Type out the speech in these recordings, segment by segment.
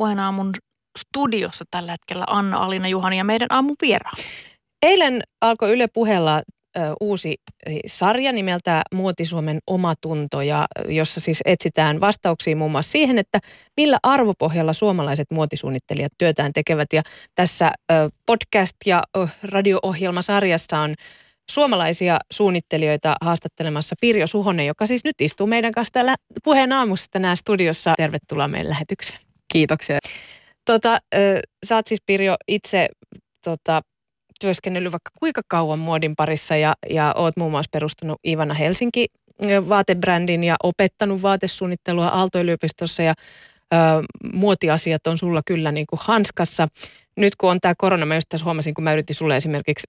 Puheenaamun studiossa tällä hetkellä Anna-Alina Juhani ja meidän aamun vieraan. Eilen alkoi Yle puheella uusi sarja nimeltä Muotisuomen omatunto, ja, jossa siis etsitään vastauksia muun muassa siihen, että millä arvopohjalla suomalaiset muotisuunnittelijat työtään tekevät. Ja tässä podcast- ja radio-ohjelmasarjassa on suomalaisia suunnittelijoita haastattelemassa Pirjo Suhonen, joka siis nyt istuu meidän kanssa täällä puheen aamussa tänään studiossa. Tervetuloa meidän lähetykseen. Kiitoksia. Tota, sä oot siis Pirjo itse tota, työskennellyt vaikka kuinka kauan muodin parissa ja, ja oot muun muassa perustunut Ivana Helsinki vaatebrändin ja opettanut vaatesuunnittelua Aalto-yliopistossa ja ö, muotiasiat on sulla kyllä niin kuin hanskassa. Nyt kun on tämä korona, mä just tässä huomasin, kun mä yritin sulle esimerkiksi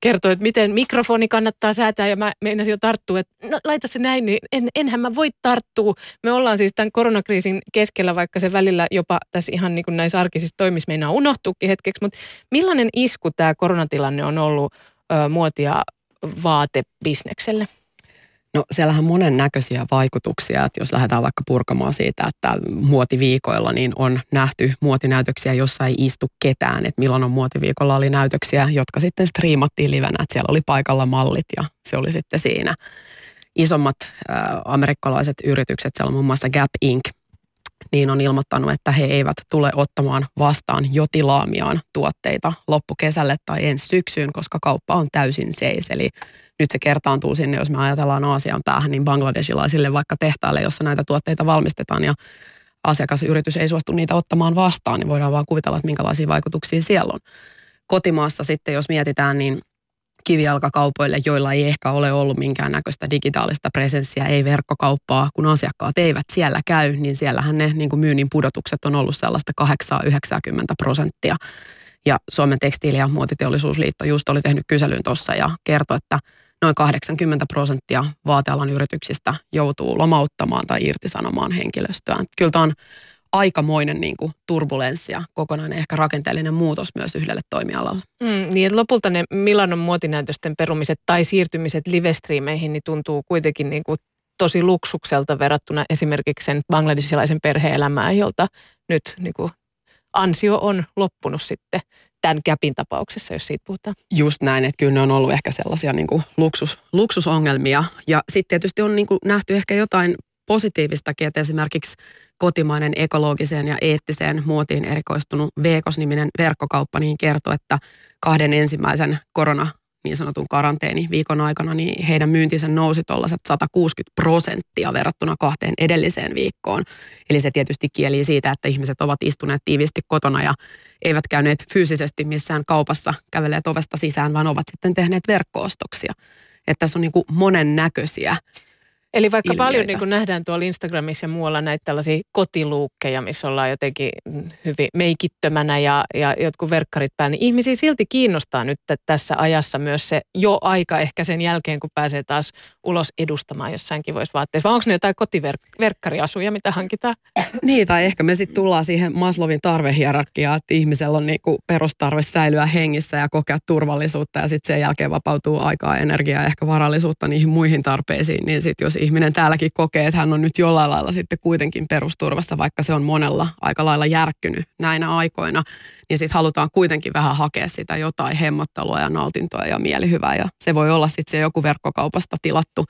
kertoa, että miten mikrofoni kannattaa säätää ja mä meinasin jo tarttua, että no, laita se näin, niin en, enhän mä voi tarttua. Me ollaan siis tämän koronakriisin keskellä, vaikka se välillä jopa tässä ihan niin kuin näissä arkisissa toimissa meinaa unohtuukin hetkeksi, mutta millainen isku tämä koronatilanne on ollut ö, muotia vaatebisnekselle? No siellähän monen näköisiä vaikutuksia, että jos lähdetään vaikka purkamaan siitä, että muotiviikoilla niin on nähty muotinäytöksiä, jossa ei istu ketään, että milloin on muotiviikolla oli näytöksiä, jotka sitten striimattiin livenä, että siellä oli paikalla mallit ja se oli sitten siinä. Isommat äh, amerikkalaiset yritykset, siellä on muun muassa Gap Inc., niin on ilmoittanut, että he eivät tule ottamaan vastaan jo tilaamiaan tuotteita loppukesälle tai ensi syksyyn, koska kauppa on täysin seis. Eli nyt se kertaantuu sinne, jos me ajatellaan Aasian päähän, niin bangladesilaisille vaikka tehtaille, jossa näitä tuotteita valmistetaan ja asiakasyritys ei suostu niitä ottamaan vastaan, niin voidaan vaan kuvitella, että minkälaisia vaikutuksia siellä on. Kotimaassa sitten, jos mietitään, niin kivijalkakaupoille, joilla ei ehkä ole ollut minkäännäköistä digitaalista presenssiä, ei verkkokauppaa, kun asiakkaat eivät siellä käy, niin siellähän ne niin kuin myynnin pudotukset on ollut sellaista 8-90 prosenttia. Ja Suomen tekstiili- ja muotiteollisuusliitto just oli tehnyt kyselyn tuossa ja kertoi, että noin 80 prosenttia vaatealan yrityksistä joutuu lomauttamaan tai irtisanomaan henkilöstöään. Kyllä tämä on aikamoinen niin kuin turbulenssi ja kokonainen ehkä rakenteellinen muutos myös yhdelle toimialalle. Mm, niin että lopulta ne Milanon muotinäytösten perumiset tai siirtymiset livestriimeihin niin tuntuu kuitenkin niin kuin tosi luksukselta verrattuna esimerkiksi sen bangladesilaisen perheelämään, jolta nyt niin kuin ansio on loppunut sitten tämän käpin tapauksessa, jos siitä puhutaan. Just näin, että kyllä ne on ollut ehkä sellaisia niin kuin luksus, luksusongelmia. Ja sitten tietysti on niin kuin nähty ehkä jotain positiivistakin, että esimerkiksi kotimainen ekologiseen ja eettiseen muotiin erikoistunut Veekos-niminen verkkokauppa niin kertoo, että kahden ensimmäisen korona niin sanotun karanteeni viikon aikana, niin heidän myyntinsä nousi tuollaiset 160 prosenttia verrattuna kahteen edelliseen viikkoon. Eli se tietysti kieli siitä, että ihmiset ovat istuneet tiivisti kotona ja eivät käyneet fyysisesti missään kaupassa, kävelleet ovesta sisään, vaan ovat sitten tehneet verkkoostoksia. Että tässä on niin kuin monen näköisiä Eli vaikka ilmiöitä. paljon niin kuin nähdään tuolla Instagramissa ja muualla näitä tällaisia kotiluukkeja, missä ollaan jotenkin hyvin meikittömänä ja, ja jotkut verkkarit päällä, niin ihmisiä silti kiinnostaa nyt tässä ajassa myös se jo aika ehkä sen jälkeen, kun pääsee taas ulos edustamaan jossain kivoissa vaatteissa. Vai onko ne jotain kotiverkkariasuja, mitä hankitaan? Niin, tai ehkä me sitten tullaan siihen Maslovin tarvehierarkiaan, että ihmisellä on niinku perustarve säilyä hengissä ja kokea turvallisuutta ja sitten sen jälkeen vapautuu aikaa, energiaa ja ehkä varallisuutta niihin muihin tarpeisiin, niin sitten jos ihminen täälläkin kokee, että hän on nyt jollain lailla sitten kuitenkin perusturvassa, vaikka se on monella aika lailla järkkynyt näinä aikoina, niin sitten halutaan kuitenkin vähän hakea sitä jotain hemmottelua ja nautintoa ja mielihyvää. Ja se voi olla sitten se joku verkkokaupasta tilattu,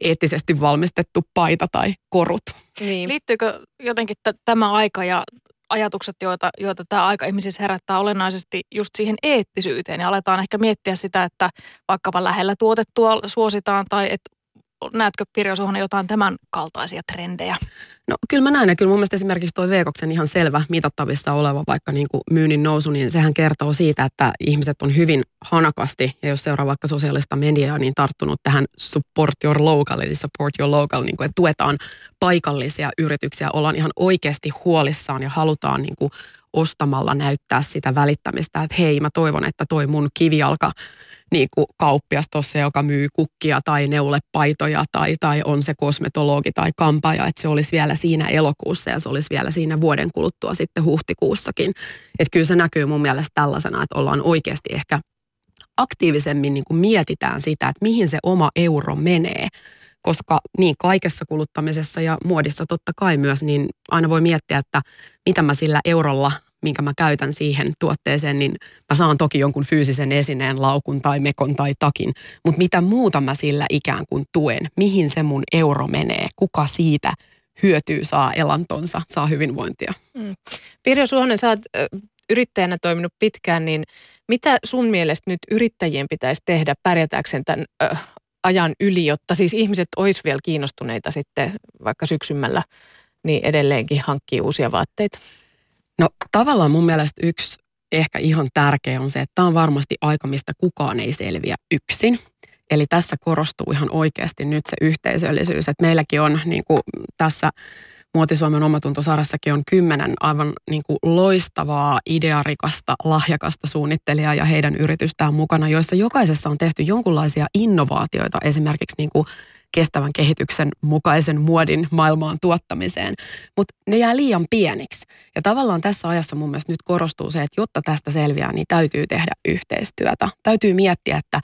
eettisesti valmistettu paita tai korut. Niin. Liittyykö jotenkin t- tämä aika ja ajatukset, joita, joita tämä aika ihmisissä herättää olennaisesti just siihen eettisyyteen. Ja aletaan ehkä miettiä sitä, että vaikkapa lähellä tuotettua suositaan tai että näetkö Pirjo Suhonen jotain tämän kaltaisia trendejä? No kyllä mä näen ja kyllä mun mielestä esimerkiksi toi Veekoksen ihan selvä mitattavissa oleva vaikka niin kuin myynnin nousu, niin sehän kertoo siitä, että ihmiset on hyvin hanakasti ja jos seuraa vaikka sosiaalista mediaa, niin tarttunut tähän support your local, eli support your local, niin kuin, että tuetaan paikallisia yrityksiä, ollaan ihan oikeasti huolissaan ja halutaan niin kuin ostamalla näyttää sitä välittämistä, että hei mä toivon, että toi mun kivijalka niin kuin kauppias tuossa, joka myy kukkia tai neulepaitoja tai, tai on se kosmetologi tai kampaja, että se olisi vielä siinä elokuussa ja se olisi vielä siinä vuoden kuluttua sitten huhtikuussakin. Että kyllä se näkyy mun mielestä tällaisena, että ollaan oikeasti ehkä aktiivisemmin niin kuin mietitään sitä, että mihin se oma euro menee koska niin kaikessa kuluttamisessa ja muodissa totta kai myös, niin aina voi miettiä, että mitä mä sillä eurolla minkä mä käytän siihen tuotteeseen, niin mä saan toki jonkun fyysisen esineen, laukun tai mekon tai takin. Mutta mitä muuta mä sillä ikään kuin tuen? Mihin se mun euro menee? Kuka siitä hyötyy, saa elantonsa, saa hyvinvointia? Mm. Pirjo Suhonen, sä oot yrittäjänä toiminut pitkään, niin mitä sun mielestä nyt yrittäjien pitäisi tehdä pärjätääkseen tämän ö, ajan yli, jotta siis ihmiset olisi vielä kiinnostuneita sitten vaikka syksymällä niin edelleenkin hankkii uusia vaatteita? No tavallaan mun mielestä yksi ehkä ihan tärkeä on se, että tämä on varmasti aika, mistä kukaan ei selviä yksin. Eli tässä korostuu ihan oikeasti nyt se yhteisöllisyys, että meilläkin on niin kuin tässä Muotisuomen omatuntosarjassakin on kymmenen aivan niin kuin loistavaa, idearikasta, lahjakasta suunnittelijaa ja heidän yritystään mukana, joissa jokaisessa on tehty jonkunlaisia innovaatioita esimerkiksi niin kuin kestävän kehityksen mukaisen muodin maailmaan tuottamiseen. Mutta ne jää liian pieniksi. Ja tavallaan tässä ajassa mun mielestä nyt korostuu se, että jotta tästä selviää, niin täytyy tehdä yhteistyötä. Täytyy miettiä, että,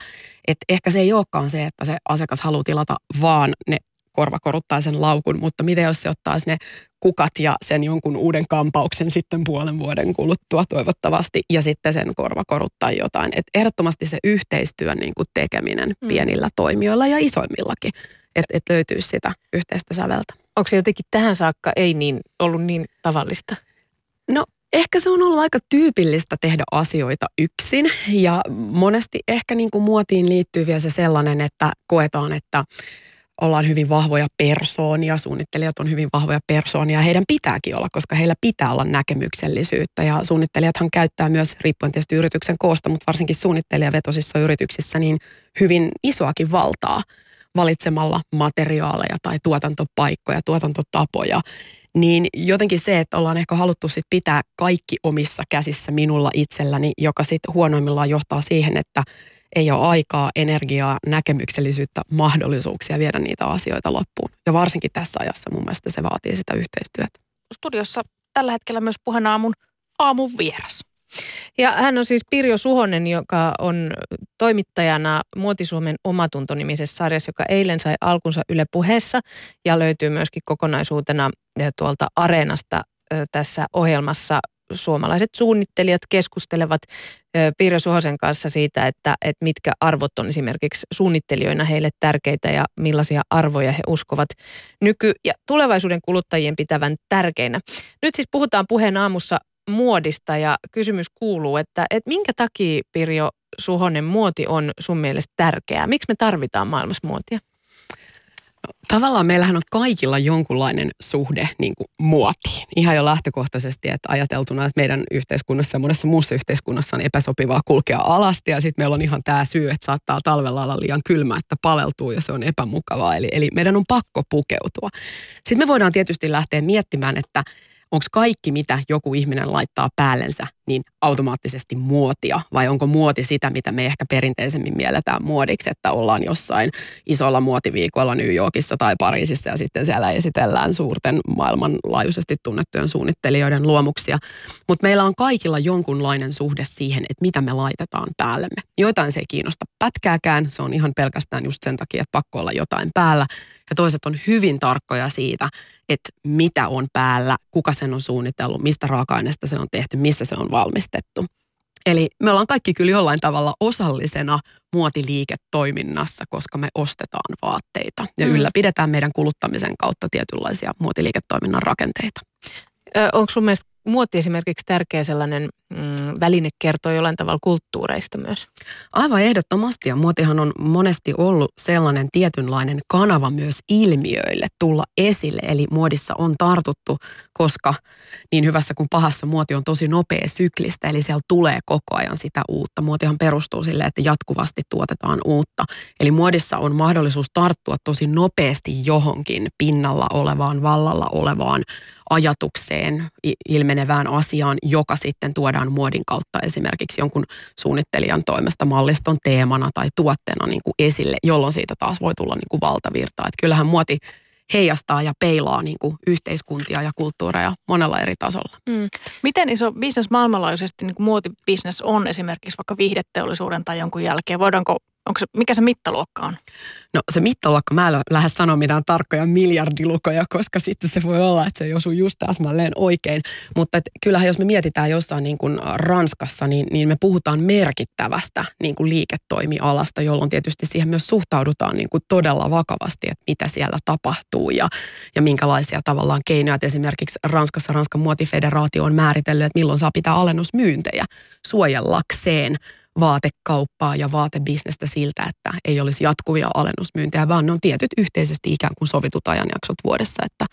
että ehkä se ei olekaan se, että se asiakas haluaa tilata vaan ne korvakoruttaa sen laukun, mutta miten jos se ottaisi ne kukat ja sen jonkun uuden kampauksen sitten puolen vuoden kuluttua toivottavasti ja sitten sen korvakoruttaa jotain. Et ehdottomasti se yhteistyön niin kuin tekeminen mm. pienillä toimijoilla ja isoimmillakin, että et löytyisi sitä yhteistä säveltä. Onko se jotenkin tähän saakka ei niin ollut niin tavallista? No ehkä se on ollut aika tyypillistä tehdä asioita yksin. Ja monesti ehkä niin kuin muotiin liittyy vielä se sellainen, että koetaan, että ollaan hyvin vahvoja persoonia, suunnittelijat on hyvin vahvoja persoonia. Ja heidän pitääkin olla, koska heillä pitää olla näkemyksellisyyttä. Ja suunnittelijathan käyttää myös, riippuen tietysti yrityksen koosta, mutta varsinkin suunnittelijavetosissa yrityksissä niin hyvin isoakin valtaa valitsemalla materiaaleja tai tuotantopaikkoja, tuotantotapoja, niin jotenkin se, että ollaan ehkä haluttu sit pitää kaikki omissa käsissä minulla itselläni, joka sitten huonoimmillaan johtaa siihen, että ei ole aikaa, energiaa, näkemyksellisyyttä, mahdollisuuksia viedä niitä asioita loppuun. Ja varsinkin tässä ajassa mun mielestä se vaatii sitä yhteistyötä. Studiossa tällä hetkellä myös puheen aamun aamun vieras. Ja hän on siis Pirjo Suhonen, joka on toimittajana Muotisuomen omatunto-nimisessä sarjassa, joka eilen sai alkunsa Yle puheessa ja löytyy myöskin kokonaisuutena eh, tuolta Areenasta eh, tässä ohjelmassa suomalaiset suunnittelijat keskustelevat Piirro Suhosen kanssa siitä, että, että mitkä arvot on esimerkiksi suunnittelijoina heille tärkeitä ja millaisia arvoja he uskovat nyky- ja tulevaisuuden kuluttajien pitävän tärkeinä. Nyt siis puhutaan puheen aamussa muodista ja kysymys kuuluu, että, että minkä takia Pirjo Suhonen muoti on sun mielestä tärkeää? Miksi me tarvitaan maailmassa muotia? Tavallaan meillähän on kaikilla jonkunlainen suhde niin kuin muotiin. Ihan jo lähtökohtaisesti, että ajateltuna, että meidän yhteiskunnassa ja monessa muussa yhteiskunnassa on epäsopivaa kulkea alasti. Ja sitten meillä on ihan tämä syy, että saattaa talvella olla liian kylmä, että paleltuu ja se on epämukavaa. Eli, eli meidän on pakko pukeutua. Sitten me voidaan tietysti lähteä miettimään, että onko kaikki, mitä joku ihminen laittaa päällensä, niin automaattisesti muotia? Vai onko muoti sitä, mitä me ehkä perinteisemmin mielletään muodiksi, että ollaan jossain isolla muotiviikolla New Yorkissa tai Pariisissa ja sitten siellä esitellään suurten maailmanlaajuisesti tunnettujen suunnittelijoiden luomuksia. Mutta meillä on kaikilla jonkunlainen suhde siihen, että mitä me laitetaan päällemme. Joitain se ei kiinnosta pätkääkään, se on ihan pelkästään just sen takia, että pakko olla jotain päällä. Ja toiset on hyvin tarkkoja siitä, että mitä on päällä, kuka sen on suunnitellut, mistä raaka-aineesta se on tehty, missä se on valmistettu. Eli me ollaan kaikki kyllä jollain tavalla osallisena muotiliiketoiminnassa, koska me ostetaan vaatteita ja mm. ylläpidetään meidän kuluttamisen kautta tietynlaisia muotiliiketoiminnan rakenteita. Onko sun mielestä muotti esimerkiksi tärkeä sellainen mm, väline kertoo jollain tavalla kulttuureista myös? Aivan ehdottomasti ja muotihan on monesti ollut sellainen tietynlainen kanava myös ilmiöille tulla esille. Eli muodissa on tartuttu, koska niin hyvässä kuin pahassa muoti on tosi nopea syklistä, eli siellä tulee koko ajan sitä uutta. Muotihan perustuu sille, että jatkuvasti tuotetaan uutta. Eli muodissa on mahdollisuus tarttua tosi nopeasti johonkin pinnalla olevaan, vallalla olevaan ajatukseen, ilmenevään asiaan, joka sitten tuodaan muodin kautta esimerkiksi jonkun suunnittelijan toimesta malliston teemana tai tuotteena niin kuin esille, jolloin siitä taas voi tulla niin kuin valtavirtaa. Että kyllähän muoti heijastaa ja peilaa niin kuin yhteiskuntia ja kulttuureja monella eri tasolla. Mm. Miten iso bisnes maailmanlaajuisesti niin muotibisnes on esimerkiksi vaikka viihdeteollisuuden tai jonkun jälkeen? Voidaanko Onko se, mikä se mittaluokka on? No se mittaluokka, mä en lähde sanoa mitään tarkkoja miljardilukoja, koska sitten se voi olla, että se ei osu just täsmälleen oikein. Mutta et kyllähän jos me mietitään jossain niin kuin Ranskassa, niin, niin me puhutaan merkittävästä niin kuin liiketoimialasta, jolloin tietysti siihen myös suhtaudutaan niin kuin todella vakavasti, että mitä siellä tapahtuu ja, ja minkälaisia tavallaan keinoja. Et esimerkiksi Ranskassa Ranskan muotifederaatio on määritellyt, että milloin saa pitää alennusmyyntejä suojellakseen vaatekauppaa ja vaatebisnestä siltä, että ei olisi jatkuvia alennusmyyntejä, vaan ne on tietyt yhteisesti ikään kuin sovitut ajanjaksot vuodessa, että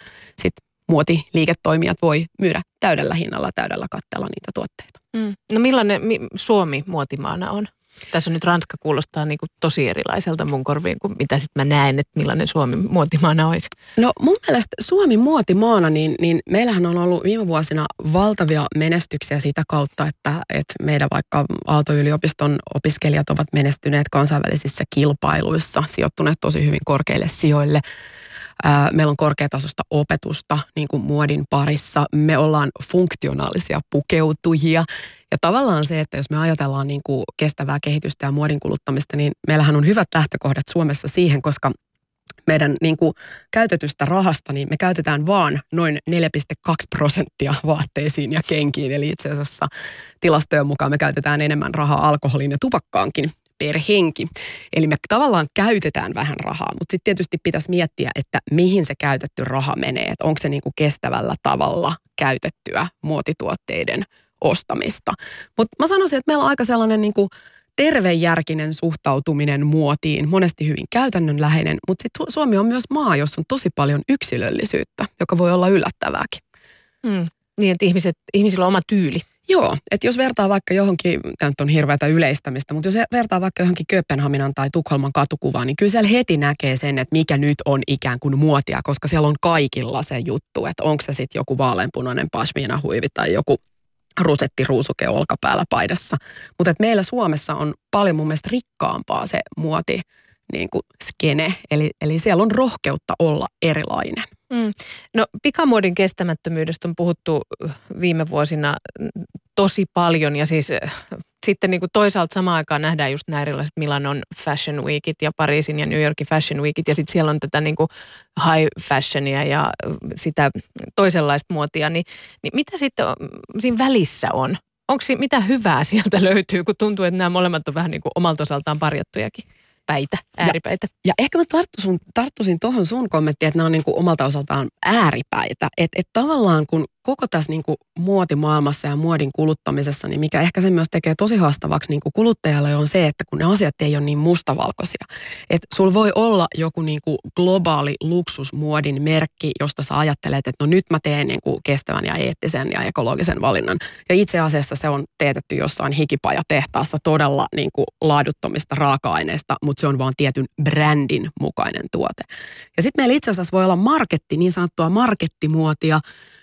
sitten muotiliiketoimijat voi myydä täydellä hinnalla, täydellä katteella niitä tuotteita. Mm. No millainen Suomi muotimaana on? Tässä on nyt Ranska kuulostaa niin kuin tosi erilaiselta mun korviin kuin mitä sitten mä näen, että millainen Suomi muotimaana olisi. No mun mielestä Suomi muotimaana, niin, niin meillähän on ollut viime vuosina valtavia menestyksiä sitä kautta, että, että meidän vaikka Aalto-yliopiston opiskelijat ovat menestyneet kansainvälisissä kilpailuissa, sijoittuneet tosi hyvin korkeille sijoille – Meillä on korkeatasosta opetusta niin kuin muodin parissa. Me ollaan funktionaalisia pukeutujia. Ja tavallaan se, että jos me ajatellaan niin kuin kestävää kehitystä ja muodin kuluttamista, niin meillähän on hyvät lähtökohdat Suomessa siihen, koska meidän niin kuin käytetystä rahasta, niin me käytetään vaan noin 4,2 prosenttia vaatteisiin ja kenkiin. Eli itse asiassa tilastojen mukaan me käytetään enemmän rahaa alkoholiin ja tupakkaankin per henki. Eli me tavallaan käytetään vähän rahaa, mutta sitten tietysti pitäisi miettiä, että mihin se käytetty raha menee. Että onko se niin kuin kestävällä tavalla käytettyä muotituotteiden ostamista. Mutta mä sanoisin, että meillä on aika sellainen niin kuin tervejärkinen suhtautuminen muotiin, monesti hyvin käytännönläheinen, mutta sitten Suomi on myös maa, jossa on tosi paljon yksilöllisyyttä, joka voi olla yllättävääkin. Hmm. Niin, että ihmiset, ihmisillä on oma tyyli. Joo, että jos vertaa vaikka johonkin, tämä on hirveätä yleistämistä, mutta jos vertaa vaikka johonkin Kööpenhaminan tai Tukholman katukuvaan, niin kyllä siellä heti näkee sen, että mikä nyt on ikään kuin muotia, koska siellä on kaikilla se juttu, että onko se sitten joku vaaleanpunainen pashmina huivi tai joku rusetti ruusuke olkapäällä paidassa. Mutta meillä Suomessa on paljon mun mielestä rikkaampaa se muoti niin kuin skene, eli, eli siellä on rohkeutta olla erilainen. Mm. No pikamuodin kestämättömyydestä on puhuttu viime vuosina tosi paljon ja siis sitten niin kuin toisaalta samaan aikaan nähdään just nämä erilaiset Milanon Fashion Weekit ja Pariisin ja New Yorkin Fashion Weekit ja sitten siellä on tätä niin kuin high fashionia ja sitä toisenlaista muotia, niin, niin mitä sitten siinä välissä on? Onko mitä hyvää sieltä löytyy, kun tuntuu, että nämä molemmat on vähän niin kuin omalta osaltaan parjattujakin? Päitä, ääripäitä. Ja, ja ehkä mä tarttuisin, tarttuisin tuohon sun kommenttiin, että nämä on niin kuin omalta osaltaan ääripäitä. Että et tavallaan kun koko tässä niin kuin muotimaailmassa ja muodin kuluttamisessa, niin mikä ehkä se myös tekee tosi haastavaksi niin kuin kuluttajalle on se, että kun ne asiat ei ole niin mustavalkoisia. Että sulla voi olla joku niin kuin globaali luksusmuodin merkki, josta sä ajattelet, että no nyt mä teen niin kuin kestävän ja eettisen ja ekologisen valinnan. Ja itse asiassa se on teetetty jossain hikipajatehtaassa todella niin kuin laaduttomista raaka-aineista, mutta se on vaan tietyn brändin mukainen tuote. Ja sitten meillä itse asiassa voi olla marketti, niin sanottua markettimuotia,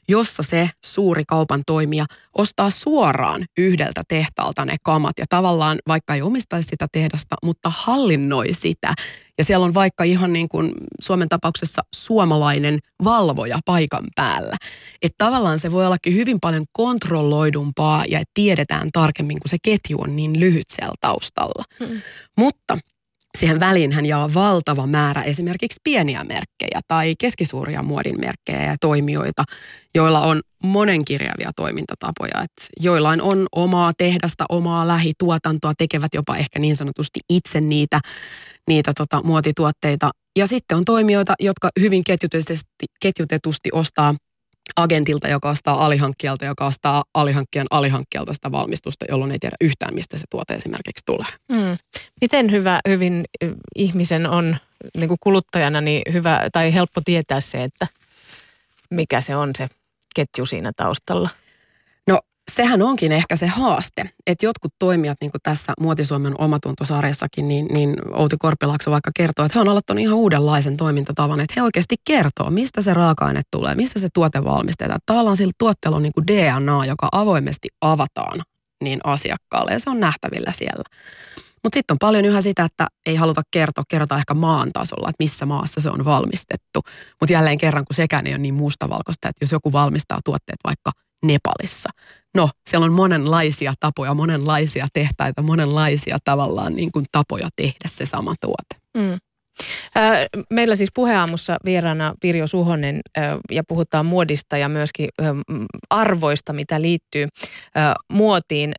jossa se suuri kaupan toimija ostaa suoraan yhdeltä tehtaalta ne kamat ja tavallaan vaikka ei omistaisi sitä tehdasta, mutta hallinnoi sitä. Ja siellä on vaikka ihan niin kuin Suomen tapauksessa suomalainen valvoja paikan päällä. Että tavallaan se voi ollakin hyvin paljon kontrolloidumpaa ja tiedetään tarkemmin, kun se ketju on niin lyhyt siellä taustalla. Hmm. Mutta siihen väliin hän jaa valtava määrä esimerkiksi pieniä merkkejä tai keskisuuria muodin merkkejä ja toimijoita, joilla on monenkirjavia toimintatapoja. Et joillain on omaa tehdasta, omaa lähituotantoa, tekevät jopa ehkä niin sanotusti itse niitä, niitä tota, muotituotteita. Ja sitten on toimijoita, jotka hyvin ketjutetusti, ketjutetusti ostaa agentilta, joka ostaa alihankkijalta, joka ostaa alihankkijan alihankkijalta sitä valmistusta, jolloin ei tiedä yhtään, mistä se tuote esimerkiksi tulee. Mm. Miten hyvä, hyvin ihmisen on niin kuin kuluttajana niin hyvä tai helppo tietää se, että mikä se on se ketju siinä taustalla? Sehän onkin ehkä se haaste, että jotkut toimijat, niin kuin tässä Muotisuomen omatuntosarjassakin, niin, niin Outi Korpilakso vaikka kertoo, että he on aloittanut ihan uudenlaisen toimintatavan, että he oikeasti kertoo, mistä se raaka-aine tulee, missä se tuote valmistetaan. Tavallaan sillä tuotteella on niin kuin DNA, joka avoimesti avataan niin asiakkaalle ja se on nähtävillä siellä. Mutta sitten on paljon yhä sitä, että ei haluta kertoa, kerrotaan ehkä maan tasolla, että missä maassa se on valmistettu. Mutta jälleen kerran, kun sekään ei ole niin mustavalkoista, että jos joku valmistaa tuotteet vaikka Nepalissa, no siellä on monenlaisia tapoja, monenlaisia tehtaita, monenlaisia tavallaan niin kuin tapoja tehdä se sama tuote. Mm. Meillä siis puheaamussa vieraana Pirjo Suhonen ja puhutaan muodista ja myöskin arvoista, mitä liittyy muotiin.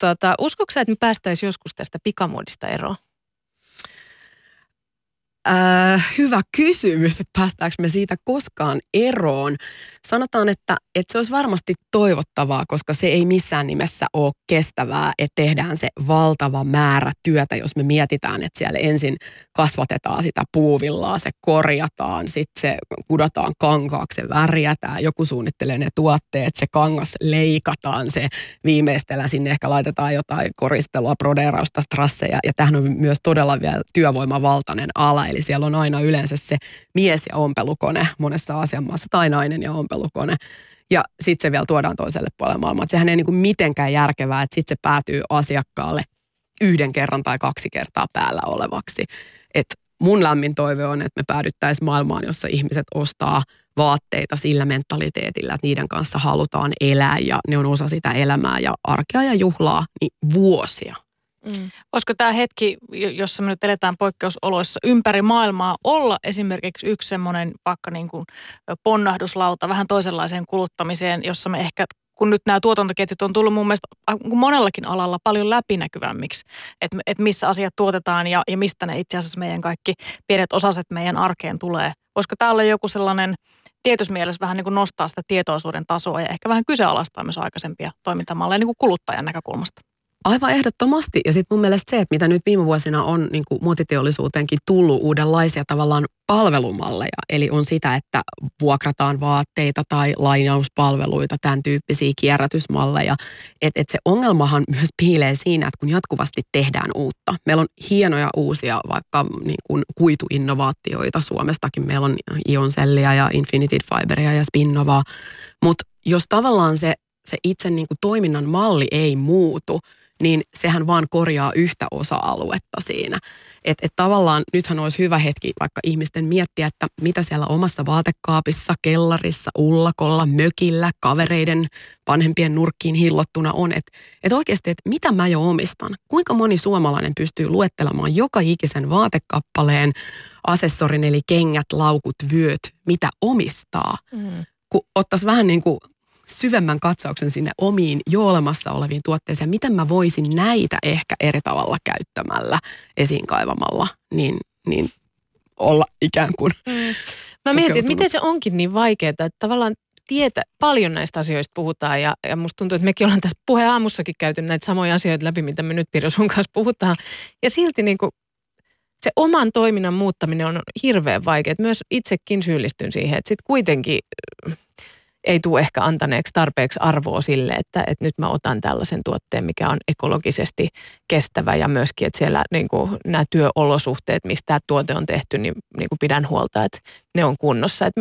Tota, uskoksa, että me päästäisiin joskus tästä pikamuodista eroon? Äh, hyvä kysymys, että päästäänkö me siitä koskaan eroon. Sanotaan, että, että se olisi varmasti toivottavaa, koska se ei missään nimessä ole kestävää, että tehdään se valtava määrä työtä, jos me mietitään, että siellä ensin kasvatetaan sitä puuvillaa, se korjataan, sitten se kudotaan kankaaksi, se värjätään, joku suunnittelee ne tuotteet, se kangas leikataan, se viimeistellään sinne ehkä laitetaan jotain koristelua, brodeerausta, strasseja, ja tähän on myös todella vielä työvoimavaltainen ala, Eli siellä on aina yleensä se mies ja ompelukone monessa asianmaassa tai nainen ja ompelukone. Ja sitten se vielä tuodaan toiselle puolelle maailmaa. sehän ei niin kuin mitenkään järkevää, että sitten se päätyy asiakkaalle yhden kerran tai kaksi kertaa päällä olevaksi. Et mun lämmin toive on, että me päädyttäisiin maailmaan, jossa ihmiset ostaa vaatteita sillä mentaliteetillä, että niiden kanssa halutaan elää ja ne on osa sitä elämää ja arkea ja juhlaa niin vuosia. Mm. Olisiko tämä hetki, jossa me nyt eletään poikkeusoloissa ympäri maailmaa, olla esimerkiksi yksi semmoinen vaikka niin kuin ponnahduslauta vähän toisenlaiseen kuluttamiseen, jossa me ehkä kun nyt nämä tuotantoketjut on tullut mun mielestä monellakin alalla paljon läpinäkyvämmiksi, että, että missä asiat tuotetaan ja, ja mistä ne itse asiassa meidän kaikki pienet osaset meidän arkeen tulee. Voisiko tämä olla joku sellainen tietyssä mielessä vähän niin kuin nostaa sitä tietoisuuden tasoa ja ehkä vähän kyseenalaistaa myös aikaisempia toimintamalleja niin kuin kuluttajan näkökulmasta? Aivan ehdottomasti. Ja sitten mun mielestä se, että mitä nyt viime vuosina on niin muotiteollisuuteenkin tullut uudenlaisia tavallaan palvelumalleja. Eli on sitä, että vuokrataan vaatteita tai lainauspalveluita, tämän tyyppisiä kierrätysmalleja. Että et se ongelmahan myös piilee siinä, että kun jatkuvasti tehdään uutta. Meillä on hienoja uusia vaikka niin kuin kuituinnovaatioita Suomestakin. Meillä on Ioncellia ja Infinity Fiberia ja Spinnovaa. Mutta jos tavallaan se, se itse niin kuin toiminnan malli ei muutu – niin sehän vaan korjaa yhtä osa-aluetta siinä. Että et tavallaan nythän olisi hyvä hetki vaikka ihmisten miettiä, että mitä siellä omassa vaatekaapissa, kellarissa, ullakolla, mökillä, kavereiden, vanhempien nurkkiin hillottuna on. Että et oikeasti, että mitä mä jo omistan? Kuinka moni suomalainen pystyy luettelemaan joka ikisen vaatekappaleen, asessorin eli kengät, laukut, vyöt, mitä omistaa? Mm. Kun ottaisi vähän niin kuin syvemmän katsauksen sinne omiin jo olemassa oleviin tuotteisiin. Miten mä voisin näitä ehkä eri tavalla käyttämällä, esiin kaivamalla, niin, niin olla ikään kuin mm. Mä mietin, että miten se onkin niin vaikeaa, että tavallaan tietä, paljon näistä asioista puhutaan ja, ja musta tuntuu, että mekin ollaan tässä puheaamussakin käyty näitä samoja asioita läpi, mitä me nyt Pirjo sun kanssa puhutaan. Ja silti niin kuin se oman toiminnan muuttaminen on hirveän vaikeaa. Myös itsekin syyllistyn siihen, että sitten kuitenkin ei tule ehkä antaneeksi tarpeeksi arvoa sille, että, että nyt mä otan tällaisen tuotteen, mikä on ekologisesti kestävä ja myöskin, että siellä niin kuin, nämä työolosuhteet, mistä tämä tuote on tehty, niin, niin kuin pidän huolta, että ne on kunnossa. Että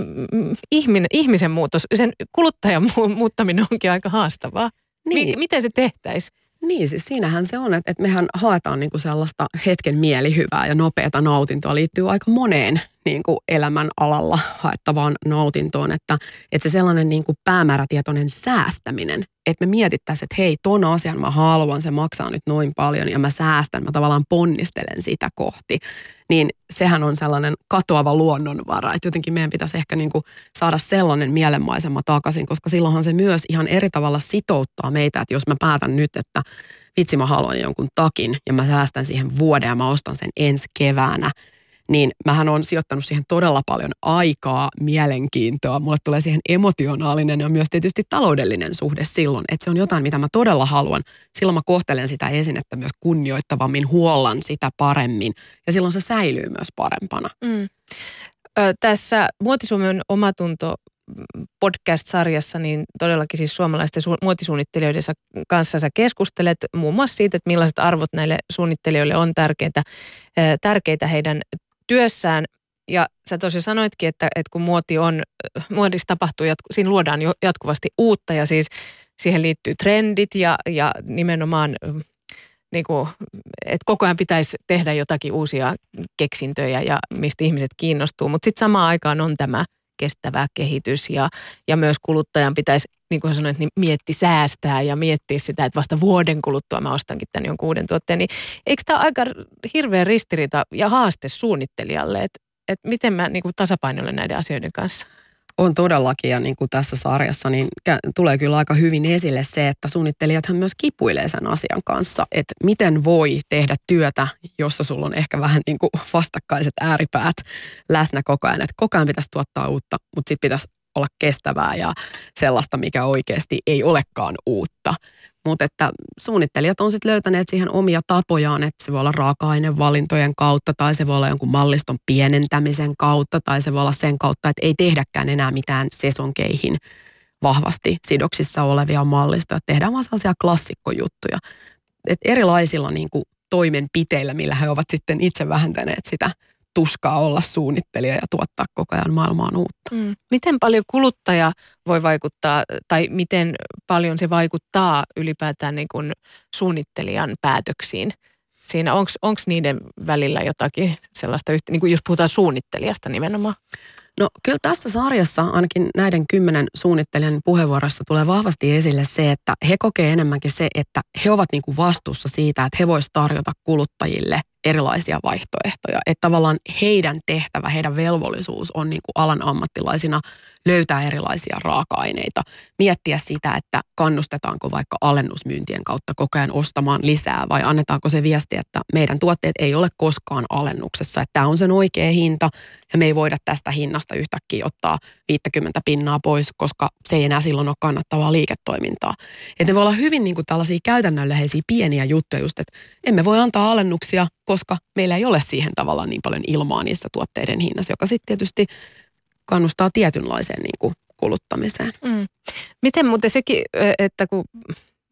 ihminen, ihmisen muutos, sen kuluttajan muuttaminen onkin aika haastavaa. Niin. Miten se tehtäisiin? Niin, siis siinähän se on, että, että mehän haetaan niinku sellaista hetken mielihyvää ja nopeata nautintoa liittyy aika moneen niin kuin elämän alalla haettavaan nautintoon, että, että se sellainen niin kuin päämäärätietoinen säästäminen, että me mietittäisiin, että hei, ton asian mä haluan, se maksaa nyt noin paljon ja mä säästän, mä tavallaan ponnistelen sitä kohti, niin sehän on sellainen katoava luonnonvara, että jotenkin meidän pitäisi ehkä niin kuin saada sellainen mielenmaisema takaisin, koska silloinhan se myös ihan eri tavalla sitouttaa meitä, että jos mä päätän nyt, että vitsi mä haluan jonkun takin ja mä säästän siihen vuoden ja mä ostan sen ensi keväänä, niin mähän on sijoittanut siihen todella paljon aikaa, mielenkiintoa. Mulle tulee siihen emotionaalinen ja myös tietysti taloudellinen suhde silloin, että se on jotain, mitä mä todella haluan. Silloin mä kohtelen sitä esinettä myös kunnioittavammin, huollan sitä paremmin ja silloin se säilyy myös parempana. Mm. Ö, tässä Muotisuomen omatunto podcast-sarjassa, niin todellakin siis suomalaisten su- muotisuunnittelijoiden kanssa sä keskustelet muun muassa siitä, että millaiset arvot näille suunnittelijoille on tärkeitä, tärkeitä heidän työssään. Ja sä tosiaan sanoitkin, että, että kun muoti on, muodissa tapahtuu, siinä luodaan jo jatkuvasti uutta ja siis siihen liittyy trendit ja, ja nimenomaan niin kuin, että koko ajan pitäisi tehdä jotakin uusia keksintöjä ja mistä ihmiset kiinnostuu. Mutta sitten samaan aikaan on tämä kestävä kehitys ja, ja myös kuluttajan pitäisi, niin kuin sanoit, niin mietti säästää ja miettiä sitä, että vasta vuoden kuluttua mä ostankin tämän jonkun uuden tuotteen. Niin eikö tämä aika hirveä ristiriita ja haaste suunnittelijalle, että, että miten mä niin tasapainoilen näiden asioiden kanssa? On todellakin ja niin kuin tässä sarjassa niin tulee kyllä aika hyvin esille se, että suunnittelijathan myös kipuilee sen asian kanssa, että miten voi tehdä työtä, jossa sulla on ehkä vähän niin kuin vastakkaiset ääripäät läsnä koko ajan, että koko ajan pitäisi tuottaa uutta, mutta sitten pitäisi olla kestävää ja sellaista, mikä oikeasti ei olekaan uutta. Mutta että suunnittelijat on sitten löytäneet siihen omia tapojaan, että se voi olla raaka-ainevalintojen kautta tai se voi olla jonkun malliston pienentämisen kautta tai se voi olla sen kautta, että ei tehdäkään enää mitään sesonkeihin vahvasti sidoksissa olevia mallistoja. Tehdään vaan sellaisia klassikkojuttuja. Et erilaisilla niin kuin toimenpiteillä, millä he ovat sitten itse vähentäneet sitä tuskaa olla suunnittelija ja tuottaa koko ajan maailmaan uutta. Mm. Miten paljon kuluttaja voi vaikuttaa tai miten paljon se vaikuttaa ylipäätään niin kuin suunnittelijan päätöksiin? Siinä onko niiden välillä jotakin sellaista, niin kuin jos puhutaan suunnittelijasta nimenomaan? No kyllä tässä sarjassa ainakin näiden kymmenen suunnittelijan puheenvuorossa tulee vahvasti esille se, että he kokee enemmänkin se, että he ovat niin kuin vastuussa siitä, että he voisivat tarjota kuluttajille erilaisia vaihtoehtoja. Että tavallaan heidän tehtävä, heidän velvollisuus on niin kuin alan ammattilaisina löytää erilaisia raaka-aineita. Miettiä sitä, että kannustetaanko vaikka alennusmyyntien kautta koko ajan ostamaan lisää vai annetaanko se viesti, että meidän tuotteet ei ole koskaan alennuksessa. Että tämä on sen oikea hinta ja me ei voida tästä hinnasta yhtäkkiä ottaa 50 pinnaa pois, koska se ei enää silloin ole kannattavaa liiketoimintaa. Että ne voi olla hyvin niin kuin tällaisia käytännönläheisiä pieniä juttuja just, että emme voi antaa alennuksia, koska meillä ei ole siihen tavallaan niin paljon ilmaa niissä tuotteiden hinnassa, joka sitten tietysti kannustaa tietynlaiseen niin kuin kuluttamiseen. Mm. Miten muuten sekin, että kun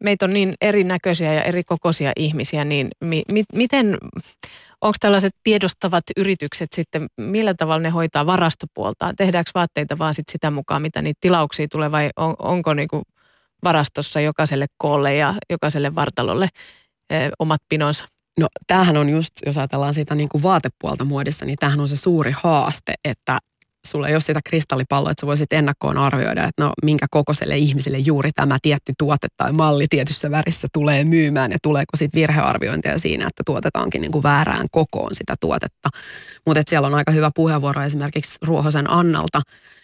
meitä on niin erinäköisiä ja eri kokoisia ihmisiä, niin mi, mi, miten, onko tällaiset tiedostavat yritykset sitten, millä tavalla ne hoitaa varastopuoltaan? Tehdäänkö vaatteita vaan sit sitä mukaan, mitä niitä tilauksia tulee vai on, onko niinku varastossa jokaiselle koolle ja jokaiselle vartalolle eh, omat pinonsa? No tämähän on just, jos ajatellaan sitä niin kuin vaatepuolta muodissa, niin tämähän on se suuri haaste, että sulla ei ole sitä kristallipalloa, että sä voisit ennakkoon arvioida, että no minkä kokoiselle ihmiselle juuri tämä tietty tuote tai malli tietyssä värissä tulee myymään ja tuleeko sitten virhearviointia siinä, että tuotetaankin niin kuin väärään kokoon sitä tuotetta. Mutta siellä on aika hyvä puheenvuoro esimerkiksi Ruohosen Annalta,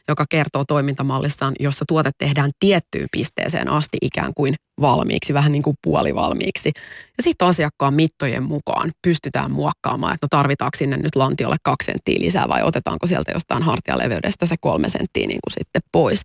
joka kertoo toimintamallissaan, jossa tuote tehdään tiettyyn pisteeseen asti ikään kuin valmiiksi, vähän niin kuin puolivalmiiksi. Ja sitten asiakkaan mittojen mukaan pystytään muokkaamaan, että no tarvitaanko sinne nyt lantiolle kaksi senttiä lisää vai otetaanko sieltä jostain hartialeveydestä se kolme senttiä niin kuin sitten pois.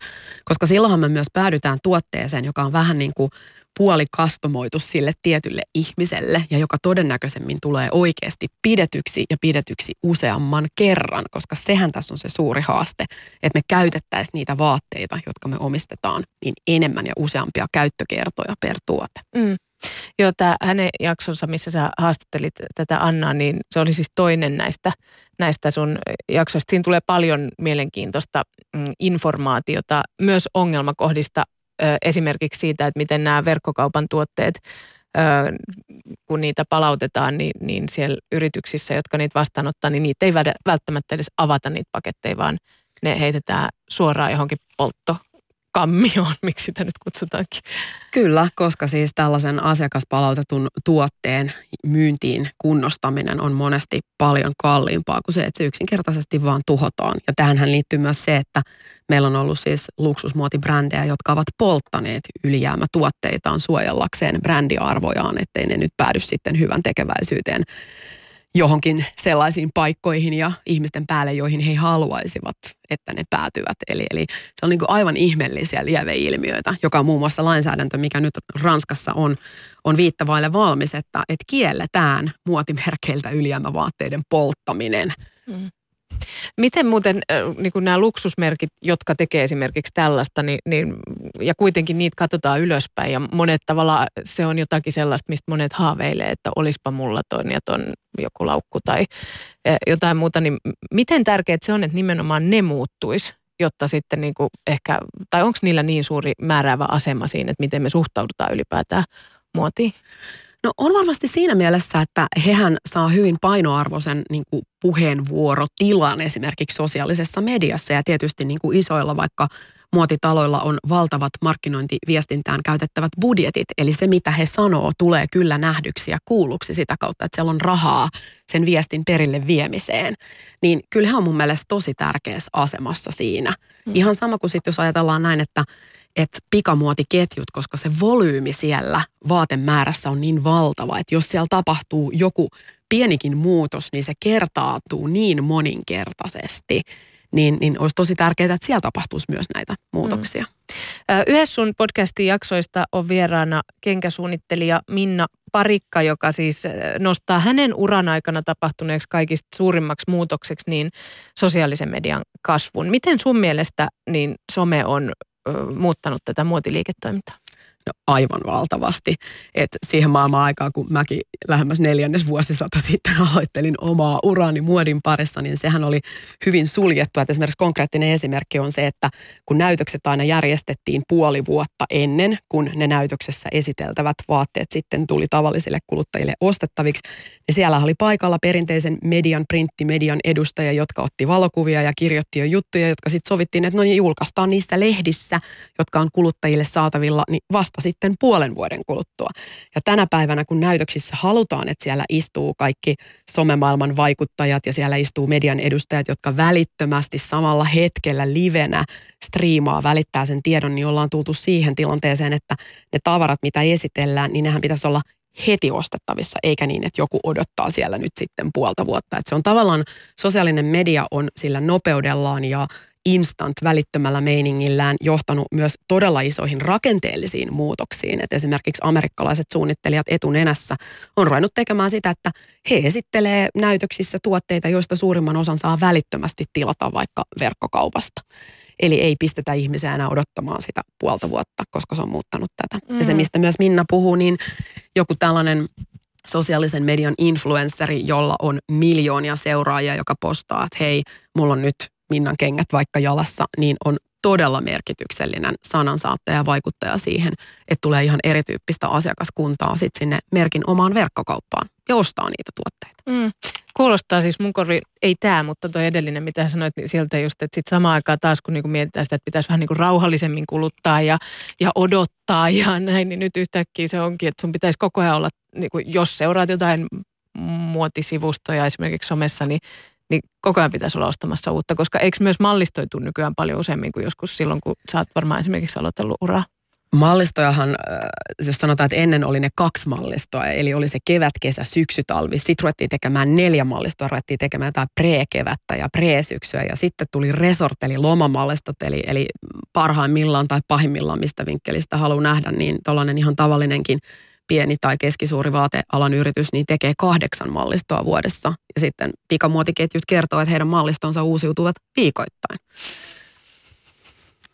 Koska silloinhan me myös päädytään tuotteeseen, joka on vähän niin kuin puoli kastomoitu sille tietylle ihmiselle ja joka todennäköisemmin tulee oikeasti pidetyksi ja pidetyksi useamman kerran, koska sehän tässä on se suuri haaste, että me käytettäisiin niitä vaatteita, jotka me omistetaan, niin enemmän ja useampia käyttökertoja per tuote. Mm. Joo, tämä hänen jaksonsa, missä sä haastattelit tätä Annaa, niin se oli siis toinen näistä, näistä sun jaksoista. Siinä tulee paljon mielenkiintoista mm, informaatiota myös ongelmakohdista esimerkiksi siitä, että miten nämä verkkokaupan tuotteet, kun niitä palautetaan, niin, niin siellä yrityksissä, jotka niitä vastaanottaa, niin niitä ei välttämättä edes avata niitä paketteja, vaan ne heitetään suoraan johonkin poltto kammioon, miksi sitä nyt kutsutaankin. Kyllä, koska siis tällaisen asiakaspalautetun tuotteen myyntiin kunnostaminen on monesti paljon kalliimpaa kuin se, että se yksinkertaisesti vaan tuhotaan. Ja tähän liittyy myös se, että meillä on ollut siis luksusmuotibrändejä, jotka ovat polttaneet ylijäämätuotteitaan suojellakseen brändiarvojaan, ettei ne nyt päädy sitten hyvän tekeväisyyteen johonkin sellaisiin paikkoihin ja ihmisten päälle, joihin he haluaisivat, että ne päätyvät. Eli, eli se on niin kuin aivan ihmeellisiä lieveilmiöitä, joka on muun muassa lainsäädäntö, mikä nyt Ranskassa on, on viittavaille valmis, että, että kielletään muotimerkeiltä ylijäämävaatteiden polttaminen. Mm. Miten muuten niin kuin nämä luksusmerkit, jotka tekee esimerkiksi tällaista, niin, niin, ja kuitenkin niitä katsotaan ylöspäin ja monet tavalla se on jotakin sellaista, mistä monet haaveilee, että olispa mulla ton ja ton joku laukku tai jotain muuta, niin miten tärkeää se on, että nimenomaan ne muuttuisi, jotta sitten niin kuin ehkä, tai onko niillä niin suuri määräävä asema siinä, että miten me suhtaudutaan ylipäätään muotiin? No on varmasti siinä mielessä, että hehän saa hyvin painoarvoisen niin kuin puheenvuorotilan esimerkiksi sosiaalisessa mediassa ja tietysti niin kuin isoilla vaikka muotitaloilla on valtavat markkinointiviestintään käytettävät budjetit. Eli se, mitä he sanoo, tulee kyllä nähdyksi ja kuulluksi sitä kautta, että siellä on rahaa sen viestin perille viemiseen. Niin kyllä he on mun mielestä tosi tärkeässä asemassa siinä. Mm. Ihan sama kuin sitten, jos ajatellaan näin, että että pikamuotiketjut, koska se volyymi siellä vaatemäärässä on niin valtava, että jos siellä tapahtuu joku pienikin muutos, niin se kertautuu niin moninkertaisesti, niin, niin olisi tosi tärkeää, että siellä tapahtuisi myös näitä muutoksia. Mm. Yhdessä sun podcastin jaksoista on vieraana kenkäsuunnittelija Minna Parikka, joka siis nostaa hänen uran aikana tapahtuneeksi kaikista suurimmaksi muutokseksi niin sosiaalisen median kasvun. Miten sun mielestä niin some on muuttanut tätä muotiliiketoimintaa? Aivan valtavasti. Et siihen maailman aikaan, kun mäkin lähemmäs neljännes vuosisata sitten aloittelin omaa uraani muodin parissa, niin sehän oli hyvin suljettu. Et esimerkiksi konkreettinen esimerkki on se, että kun näytökset aina järjestettiin puoli vuotta ennen, kun ne näytöksessä esiteltävät vaatteet sitten tuli tavallisille kuluttajille ostettaviksi, niin siellä oli paikalla perinteisen median, printtimedian edustajia, jotka otti valokuvia ja kirjoitti jo juttuja, jotka sitten sovittiin, että no niin julkaistaan niissä lehdissä, jotka on kuluttajille saatavilla, niin vasta vasta sitten puolen vuoden kuluttua. Ja tänä päivänä, kun näytöksissä halutaan, että siellä istuu kaikki somemaailman vaikuttajat ja siellä istuu median edustajat, jotka välittömästi samalla hetkellä livenä striimaa, välittää sen tiedon, niin ollaan tultu siihen tilanteeseen, että ne tavarat, mitä esitellään, niin nehän pitäisi olla heti ostettavissa, eikä niin, että joku odottaa siellä nyt sitten puolta vuotta. Että se on tavallaan, sosiaalinen media on sillä nopeudellaan ja instant välittömällä meiningillään johtanut myös todella isoihin rakenteellisiin muutoksiin. Et esimerkiksi amerikkalaiset suunnittelijat etunenässä on ruvennut tekemään sitä, että he esittelee näytöksissä tuotteita, joista suurimman osan saa välittömästi tilata vaikka verkkokaupasta. Eli ei pistetä ihmisiä enää odottamaan sitä puolta vuotta, koska se on muuttanut tätä. Mm. Ja se, mm. mistä myös Minna puhuu, niin joku tällainen sosiaalisen median influenceri, jolla on miljoonia seuraajia, joka postaa, että hei, mulla on nyt Minnan kengät vaikka jalassa, niin on todella merkityksellinen sanansaattaja ja vaikuttaja siihen, että tulee ihan erityyppistä asiakaskuntaa sit sinne merkin omaan verkkokauppaan ja ostaa niitä tuotteita. Mm. Kuulostaa siis mun korvi, ei tämä, mutta tuo edellinen, mitä sanoit, niin sieltä just, että sitten samaan aikaan taas kun niinku mietitään sitä, että pitäisi vähän niinku rauhallisemmin kuluttaa ja, ja odottaa ja näin, niin nyt yhtäkkiä se onkin, että sun pitäisi koko ajan olla, niinku, jos seuraat jotain muotisivustoja esimerkiksi somessa, niin niin koko ajan pitäisi olla ostamassa uutta, koska eikö myös mallistoitu nykyään paljon useammin kuin joskus silloin, kun sä oot varmaan esimerkiksi aloitellut uraa? Mallistojahan, äh, jos sanotaan, että ennen oli ne kaksi mallistoa, eli oli se kevät, kesä, syksy, talvi. Sitten ruvettiin tekemään neljä mallistoa, ruvettiin tekemään jotain pre-kevättä ja pre-syksyä. Ja sitten tuli resort, eli lomamallistot, eli, eli parhaimmillaan tai pahimmillaan, mistä vinkkelistä haluaa nähdä, niin tuollainen ihan tavallinenkin pieni tai keskisuuri vaatealan yritys niin tekee kahdeksan mallistoa vuodessa. Ja sitten pikamuotiketjut kertoo, että heidän mallistonsa uusiutuvat viikoittain.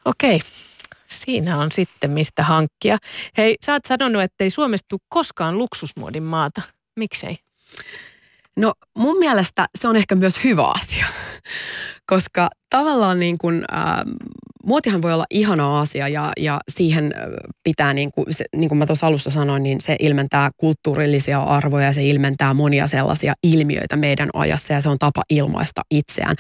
Okei. Siinä on sitten mistä hankkia. Hei, sä oot sanonut, että ei Suomesta tule koskaan luksusmuodin maata. Miksei? No mun mielestä se on ehkä myös hyvä asia, koska tavallaan niin kuin, äh, muotihan voi olla ihana asia ja, ja siihen pitää, niin kuin, se, niin kuin mä tuossa alussa sanoin, niin se ilmentää kulttuurillisia arvoja, se ilmentää monia sellaisia ilmiöitä meidän ajassa ja se on tapa ilmaista itseään.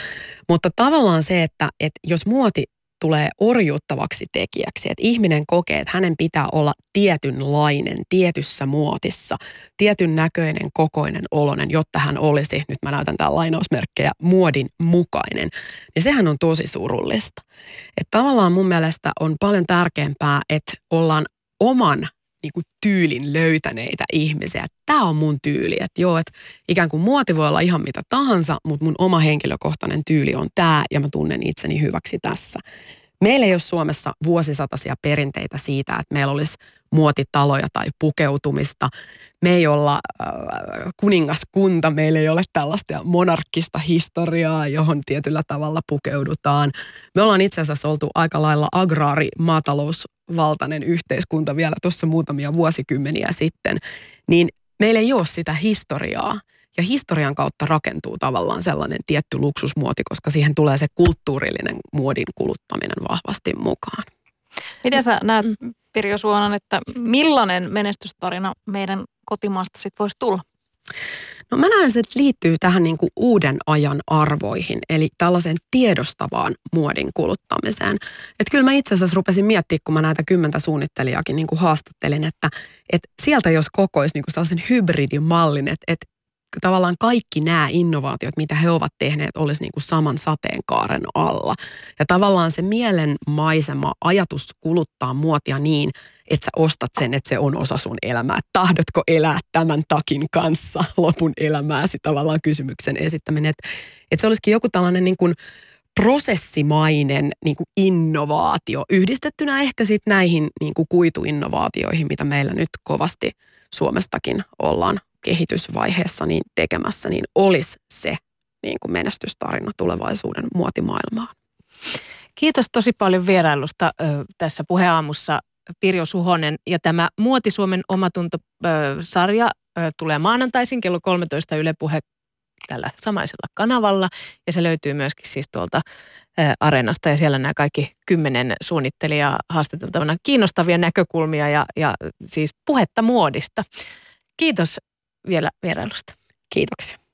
Mutta tavallaan se, että, että jos muoti tulee orjuuttavaksi tekijäksi. Että ihminen kokee, että hänen pitää olla tietynlainen, tietyssä muotissa, tietyn näköinen, kokoinen, olonen, jotta hän olisi, nyt mä näytän täällä lainausmerkkejä, muodin mukainen. Ja sehän on tosi surullista. Että tavallaan mun mielestä on paljon tärkeämpää, että ollaan oman niin kuin tyylin löytäneitä ihmisiä. Tämä on mun tyyli. Että joo, että ikään kuin muoti voi olla ihan mitä tahansa, mutta mun oma henkilökohtainen tyyli on tämä ja mä tunnen itseni hyväksi tässä. Meillä ei ole Suomessa vuosisataisia perinteitä siitä, että meillä olisi muotitaloja tai pukeutumista. Me ei olla äh, kuningaskunta, meillä ei ole tällaista monarkkista historiaa, johon tietyllä tavalla pukeudutaan. Me ollaan itse asiassa oltu aika lailla agraari maatalousvaltainen yhteiskunta vielä tuossa muutamia vuosikymmeniä sitten. Niin meillä ei ole sitä historiaa. Ja historian kautta rakentuu tavallaan sellainen tietty luksusmuoti, koska siihen tulee se kulttuurillinen muodin kuluttaminen vahvasti mukaan. Miten sä näet, Pirjo Suonan, että millainen menestystarina meidän kotimaasta sitten voisi tulla? No mä näen, että se liittyy tähän niin kuin uuden ajan arvoihin, eli tällaiseen tiedostavaan muodin kuluttamiseen. Että kyllä mä itse asiassa rupesin miettimään, kun mä näitä kymmentä suunnittelijaakin niin kuin haastattelin, että, että sieltä jos kokoisi niin kuin sellaisen hybridimallin, että, että tavallaan kaikki nämä innovaatiot, mitä he ovat tehneet, olisi niin kuin saman sateenkaaren alla. Ja tavallaan se mielenmaisema ajatus kuluttaa muotia niin, että sä ostat sen, että se on osa sun elämää. Tahdotko elää tämän takin kanssa lopun elämääsi tavallaan kysymyksen esittäminen. Että, että se olisikin joku tällainen niin kuin prosessimainen niin kuin innovaatio yhdistettynä ehkä sitten näihin niin kuin kuituinnovaatioihin, mitä meillä nyt kovasti Suomestakin ollaan kehitysvaiheessa niin tekemässä, niin olisi se niin kuin menestystarina tulevaisuuden muotimaailmaan. Kiitos tosi paljon vierailusta ö, tässä puheaamussa Pirjo Suhonen. Ja tämä Muoti Suomen omatunto-sarja tulee maanantaisin kello 13 Yle Puhe tällä samaisella kanavalla. Ja se löytyy myöskin siis tuolta Areenasta ja siellä nämä kaikki kymmenen suunnittelijaa haastateltavana kiinnostavia näkökulmia ja, ja siis puhetta muodista. Kiitos vielä vierailusta. Kiitoksia.